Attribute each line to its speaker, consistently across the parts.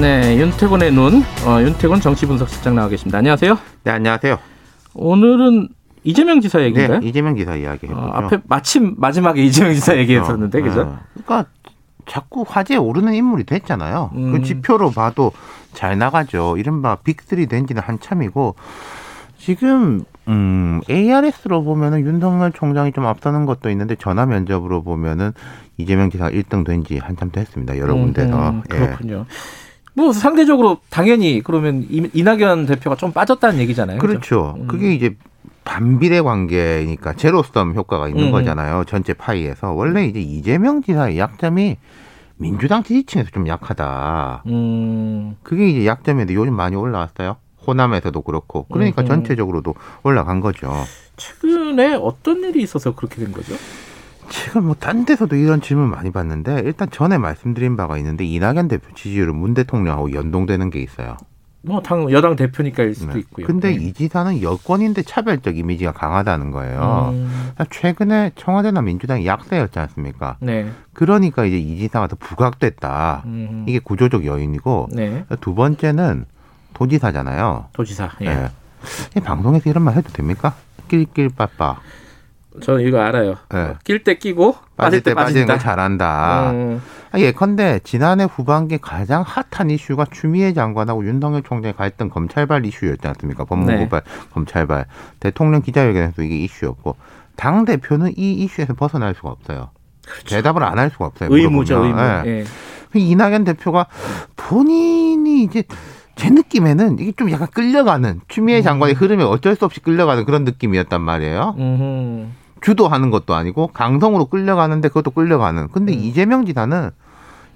Speaker 1: 네, 윤태곤의 눈, 어, 윤태곤 정치분석실장 나와 계십니다. 안녕하세요.
Speaker 2: 네, 안녕하세요.
Speaker 1: 오늘은 이재명 지사 얘기인가요?
Speaker 2: 네, 이재명 기사 이야기 해보죠.
Speaker 1: 어, 앞에 마침 마지막에 이재명 지사 얘기했었는데, 그죠?
Speaker 2: 어, 그러니까 자꾸 화제에 오르는 인물이 됐잖아요.
Speaker 1: 음.
Speaker 2: 그 지표로 봐도 잘 나가죠. 이른바 빅3 된 지는 한참이고 지금 음, ARS로 보면은 윤석열 총장이 좀 앞서는 것도 있는데 전화 면접으로 보면은 이재명 지사가 1등 된 지 한참 됐습니다. 여러 군데서.
Speaker 1: 음,
Speaker 2: 예.
Speaker 1: 그렇군요. 뭐 상대적으로 당연히 그러면 이- 이낙연 대표가 좀 빠졌다는 얘기잖아요.
Speaker 2: 그렇죠.
Speaker 1: 음.
Speaker 2: 그게 이제 반비례 관계니까 제로섬 효과가 있는
Speaker 1: 음.
Speaker 2: 거잖아요. 전체 파이에서. 원래 이제 이재명 지사의 약점이 민주당 지지층에서 좀 약하다.
Speaker 1: 음,
Speaker 2: 그게 이제 약점인데 요즘 많이 올라왔어요. 호남에서도 그렇고. 그러니까
Speaker 1: 음.
Speaker 2: 전체적으로도 올라간 거죠.
Speaker 1: 최근에 어떤 일이 있어서 그렇게 된 거죠?
Speaker 2: 지금 뭐딴 데서도 이런 질문 많이 받는데 일단 전에 말씀드린 바가 있는데 이낙연 대표 지지율은 문 대통령하고 연동되는 게 있어요.
Speaker 1: 뭐 당 여당 대표니까일 수도
Speaker 2: 네.
Speaker 1: 있고요.
Speaker 2: 근데
Speaker 1: 네.
Speaker 2: 이 지사는 여권인데 차별적 이미지가 강하다는 거예요.
Speaker 1: 음,
Speaker 2: 최근에 청와대나 민주당이 약세였지 않습니까?
Speaker 1: 네.
Speaker 2: 그러니까 이제 이 지사가 더 부각됐다.
Speaker 1: 음,
Speaker 2: 이게 구조적 요인이고
Speaker 1: 네.
Speaker 2: 두 번째는 도지사잖아요.
Speaker 1: 도지사. 예.
Speaker 2: 예. 이 방송에서 이런 말 해도 됩니까? 낄낄 빠빠.
Speaker 1: 저는 이거 알아요.
Speaker 2: 예.
Speaker 1: 낄때 끼고
Speaker 2: 빠질 때 빠지는. 거 잘한다.
Speaker 1: 음,
Speaker 2: 아, 예컨대 지난해 후반기 가장 핫한 이슈가 추미애 장관하고 윤석열 총장의 갈등 검찰발 이슈였지 않습니까? 법무부발 검찰발 대통령 기자회견에서 이게 이슈였고 당 대표는 이 이슈에서 벗어날 수가 없어요. 대답을 안 할 수가 없어요.
Speaker 1: 그렇죠. 의무죠, 의무.
Speaker 2: 물어보면. 예.
Speaker 1: 예.
Speaker 2: 그 이낙연 대표가 본인이 이제 제 느낌에는 이게 좀 약간 끌려가는 추미애 장관의 흐름에 어쩔 수 없이 끌려가는 그런 느낌이었단 말이에요.
Speaker 1: 음흠.
Speaker 2: 주도하는 것도 아니고 강성으로 끌려가는데 그것도 끌려가는. 근데
Speaker 1: 음.
Speaker 2: 이재명 지사는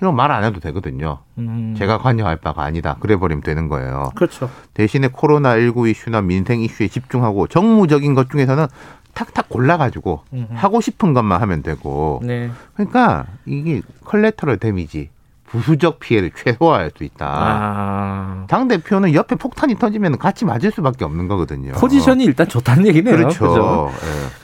Speaker 2: 이런 말 안 해도 되거든요.
Speaker 1: 음.
Speaker 2: 제가 관여할 바가 아니다. 그래 버리면 되는 거예요.
Speaker 1: 그렇죠.
Speaker 2: 대신에 코로나 19 이슈나 민생 이슈에 집중하고 정무적인 것 중에서는 탁탁 골라가지고
Speaker 1: 음흠.
Speaker 2: 하고 싶은 것만 하면 되고.
Speaker 1: 네.
Speaker 2: 그러니까 이게 컬레터럴 데미지, 부수적 피해를 최소화할 수 있다.
Speaker 1: 아.
Speaker 2: 당 대표는 옆에 폭탄이 터지면 같이 맞을 수밖에 없는 거거든요.
Speaker 1: 포지션이 일단 좋다는 얘기네요.
Speaker 2: 그렇죠.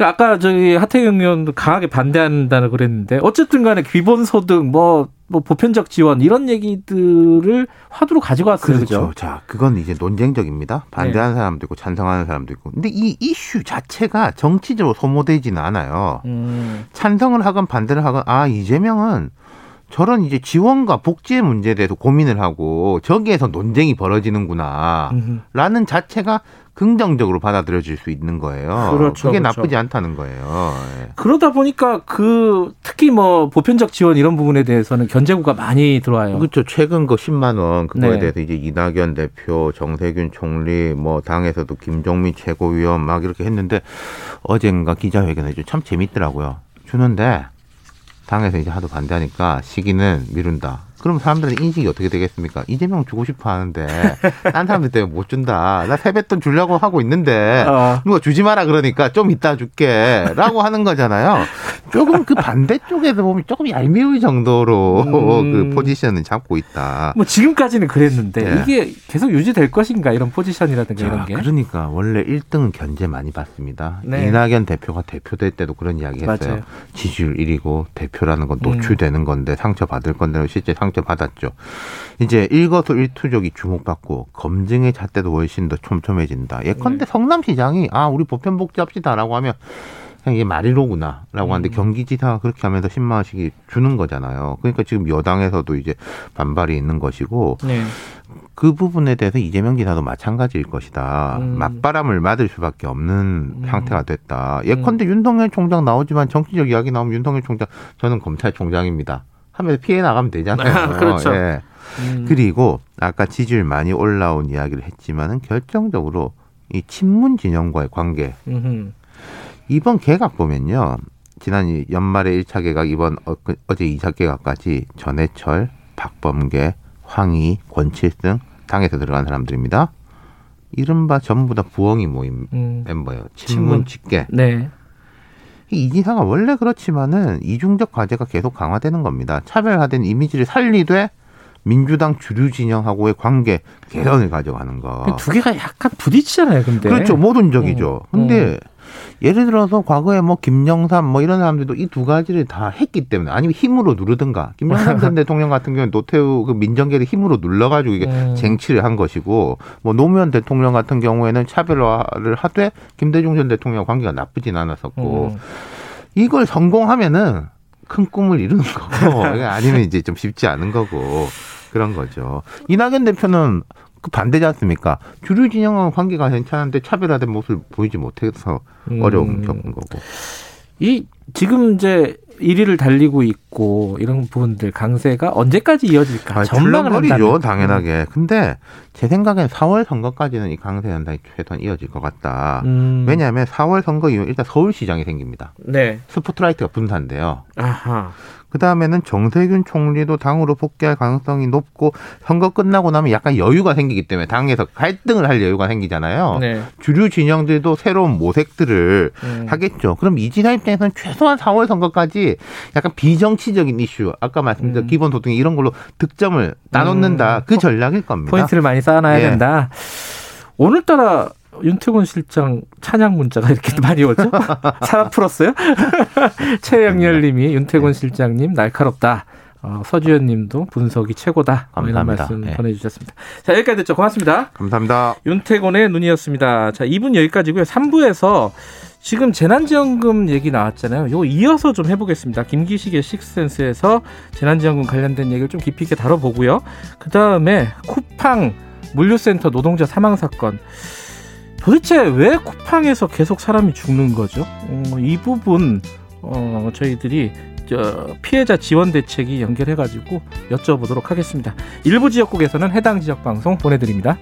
Speaker 2: 예.
Speaker 1: 아까 저기 하태경 의원도 강하게 반대한다고 그랬는데 어쨌든 간에 기본소득 뭐, 뭐 보편적 지원 이런 얘기들을 화두로 가지고 왔어요.
Speaker 2: 그렇죠.
Speaker 1: 그죠?
Speaker 2: 자, 그건 이제 논쟁적입니다. 반대하는 사람도 있고 찬성하는 사람도 있고. 근데 이 이슈 자체가 정치적으로 소모되지는 않아요.
Speaker 1: 음.
Speaker 2: 찬성을 하건 반대를 하건 아 이재명은 저런 이제 지원과 복지의 문제에 대해서 고민을 하고 저기에서 논쟁이 벌어지는구나.
Speaker 1: 음흠.
Speaker 2: 라는 자체가 긍정적으로 받아들여질 수 있는 거예요.
Speaker 1: 그렇죠,
Speaker 2: 게
Speaker 1: 그렇죠.
Speaker 2: 나쁘지 않다는 거예요. 예.
Speaker 1: 그러다 보니까 그 특히 뭐 보편적 지원 이런 부분에 대해서는 견제구가 많이 들어와요.
Speaker 2: 그렇죠. 최근 그 10만 원 그거에
Speaker 1: 네.
Speaker 2: 대해서 이제 이낙연 대표, 정세균 총리, 뭐 당에서도 김종민 최고위원 막 이렇게 했는데 어젠가 기자회견에 참 재밌더라고요. 주는데 당에서 이제 하도 반대하니까 시기는 미룬다. 그럼 사람들의 인식이 어떻게 되겠습니까? 이재명 주고 싶어 하는데 딴 사람들 때문에 못 준다. 나 세뱃돈 주려고 하고 있는데
Speaker 1: 어.
Speaker 2: 누가 주지 마라 그러니까 좀 이따 줄게라고 하는 거잖아요. 조금 그 반대쪽에서 보면 조금 얄미울 정도로
Speaker 1: 음.
Speaker 2: 그 포지션을 잡고 있다.
Speaker 1: 뭐 지금까지는 그랬는데
Speaker 2: 네.
Speaker 1: 이게 계속 유지될 것인가 이런 포지션이라든가
Speaker 2: 자,
Speaker 1: 이런 게.
Speaker 2: 그러니까 원래 1등은 견제 많이 받습니다.
Speaker 1: 네.
Speaker 2: 이낙연 대표가 대표될 때도 그런 이야기 했어요.
Speaker 1: 맞아요.
Speaker 2: 지지율 1위고 대표라는 건 노출되는 건데 상처 받을 건데 실제 상처 받았죠. 이제 일거수일투족이 주목받고 검증의 잣대도 훨씬 더 촘촘해진다.
Speaker 1: 네.
Speaker 2: 예컨대 성남시장이 아 우리 보편복지합시다라고 하면 그냥 이게 말이로구나라고 하는데
Speaker 1: 음.
Speaker 2: 경기지사가 그렇게 하면서 10만 원씩 주는 거잖아요. 그러니까 지금 여당에서도 이제 반발이 있는 것이고
Speaker 1: 네.
Speaker 2: 그 부분에 대해서 이재명 지사도 마찬가지일 것이다.
Speaker 1: 음.
Speaker 2: 맞바람을 맞을 수밖에 없는
Speaker 1: 음.
Speaker 2: 상태가 됐다. 예컨대 윤석열 총장 나오지만 정치적 이야기 나오면 윤석열 총장 저는 검찰총장입니다. 하면서 피해 나가면 되잖아요.
Speaker 1: 아, 그렇죠.
Speaker 2: 예.
Speaker 1: 음.
Speaker 2: 그리고 아까 지지율 많이 올라온 이야기를 했지만은 결정적으로 이 친문 진영과의 관계
Speaker 1: 음흠.
Speaker 2: 이번 개각 보면요. 지난 이 연말에 1차 개각, 이번 어, 그- 어제 2차 개각까지 전해철, 박범계, 황희, 권칠승 당에서 들어간 사람들입니다. 이른바 전부 다 부엉이 모임
Speaker 1: 음.
Speaker 2: 멤버예요. 친문. 직계.
Speaker 1: 네.
Speaker 2: 이 이진사가 원래 그렇지만은 이중적 과제가 계속 강화되는 겁니다. 차별화된 이미지를 살리되 민주당 주류 진영하고의 관계 개선을 가져가는 거.
Speaker 1: 두 개가 약간 부딪히잖아요, 근데.
Speaker 2: 그렇죠. 모든적이죠.
Speaker 1: 음,
Speaker 2: 근데 예를 들어서 과거에 뭐 김영삼 뭐 이런 사람들도 이 두 가지를 다 했기 때문에 아니면 힘으로 누르든가 김영삼 전 대통령 같은 경우는 노태우 그 민정계를 힘으로 눌러가지고 이게
Speaker 1: 음.
Speaker 2: 쟁취를 한 것이고 뭐 노무현 대통령 같은 경우에는 차별화를 하되 김대중 전 대통령 관계가 나쁘진 않았었고
Speaker 1: 음.
Speaker 2: 이걸 성공하면은 큰 꿈을 이루는 거고 아니면 이제 좀 쉽지 않은 거고 그런 거죠. 이낙연 대표는 그 반대지 않습니까? 주류 진영과 관계가 괜찮은데 차별화된 모습을 보이지 못해서
Speaker 1: 음.
Speaker 2: 어려움을 겪은 거고.
Speaker 1: 이 지금 이제 1위를 달리고 있고 이런 부분들 강세가 언제까지 이어질까
Speaker 2: 아,
Speaker 1: 전망을
Speaker 2: 출렁거리죠,
Speaker 1: 한다면.
Speaker 2: 당연하게. 근데 제 생각엔 4월 선거까지는 이 강세 현상이 최소한 이어질 것 같다.
Speaker 1: 음.
Speaker 2: 왜냐하면 4월 선거 이후 일단 서울시장이 생깁니다.
Speaker 1: 네.
Speaker 2: 스포트라이트가 분산돼요.
Speaker 1: 아하.
Speaker 2: 그 다음에는 정세균 총리도 당으로 복귀할 가능성이 높고 선거 끝나고 나면 약간 여유가 생기기 때문에 당에서 갈등을 할 여유가 생기잖아요.
Speaker 1: 네.
Speaker 2: 주류 진영들도 새로운 모색들을
Speaker 1: 음.
Speaker 2: 하겠죠. 그럼 이진아 입장에서는 최소한 4월 선거까지 약간 비정치적인 이슈, 아까 말씀드린
Speaker 1: 음.
Speaker 2: 기본소득 이런 걸로 득점을 따놓는다.
Speaker 1: 음.
Speaker 2: 그 전략일 겁니다.
Speaker 1: 포인트를 많이 쌓아놔야
Speaker 2: 예.
Speaker 1: 된다. 오늘따라 윤태곤 실장 찬양 문자가 이렇게 많이 오죠? 사람 풀었어요? 최영렬 님이 윤태곤 실장님 날카롭다. 어, 서주현님도 분석이 최고다. 뭐 이런
Speaker 2: 감사합니다.
Speaker 1: 말씀
Speaker 2: 예.
Speaker 1: 보내주셨습니다. 자 여기까지 듣죠. 고맙습니다.
Speaker 2: 감사합니다.
Speaker 1: 윤태곤의 눈이었습니다. 자 2분 여기까지고요. 3부에서 지금 재난지원금 얘기 나왔잖아요. 요거 이어서 좀 해보겠습니다. 김기식의 식센스에서 재난지원금 관련된 얘기를 좀 깊이 있게 다뤄보고요. 그 다음에 쿠팡 물류센터 노동자 사망 사건. 도대체 왜 쿠팡에서 계속 사람이 죽는 거죠? 어, 이 부분 어, 저희들이 저 피해자 지원 대책이 연결해가지고 여쭤보도록 하겠습니다. 일부 지역국에서는 해당 지역 방송 보내드립니다.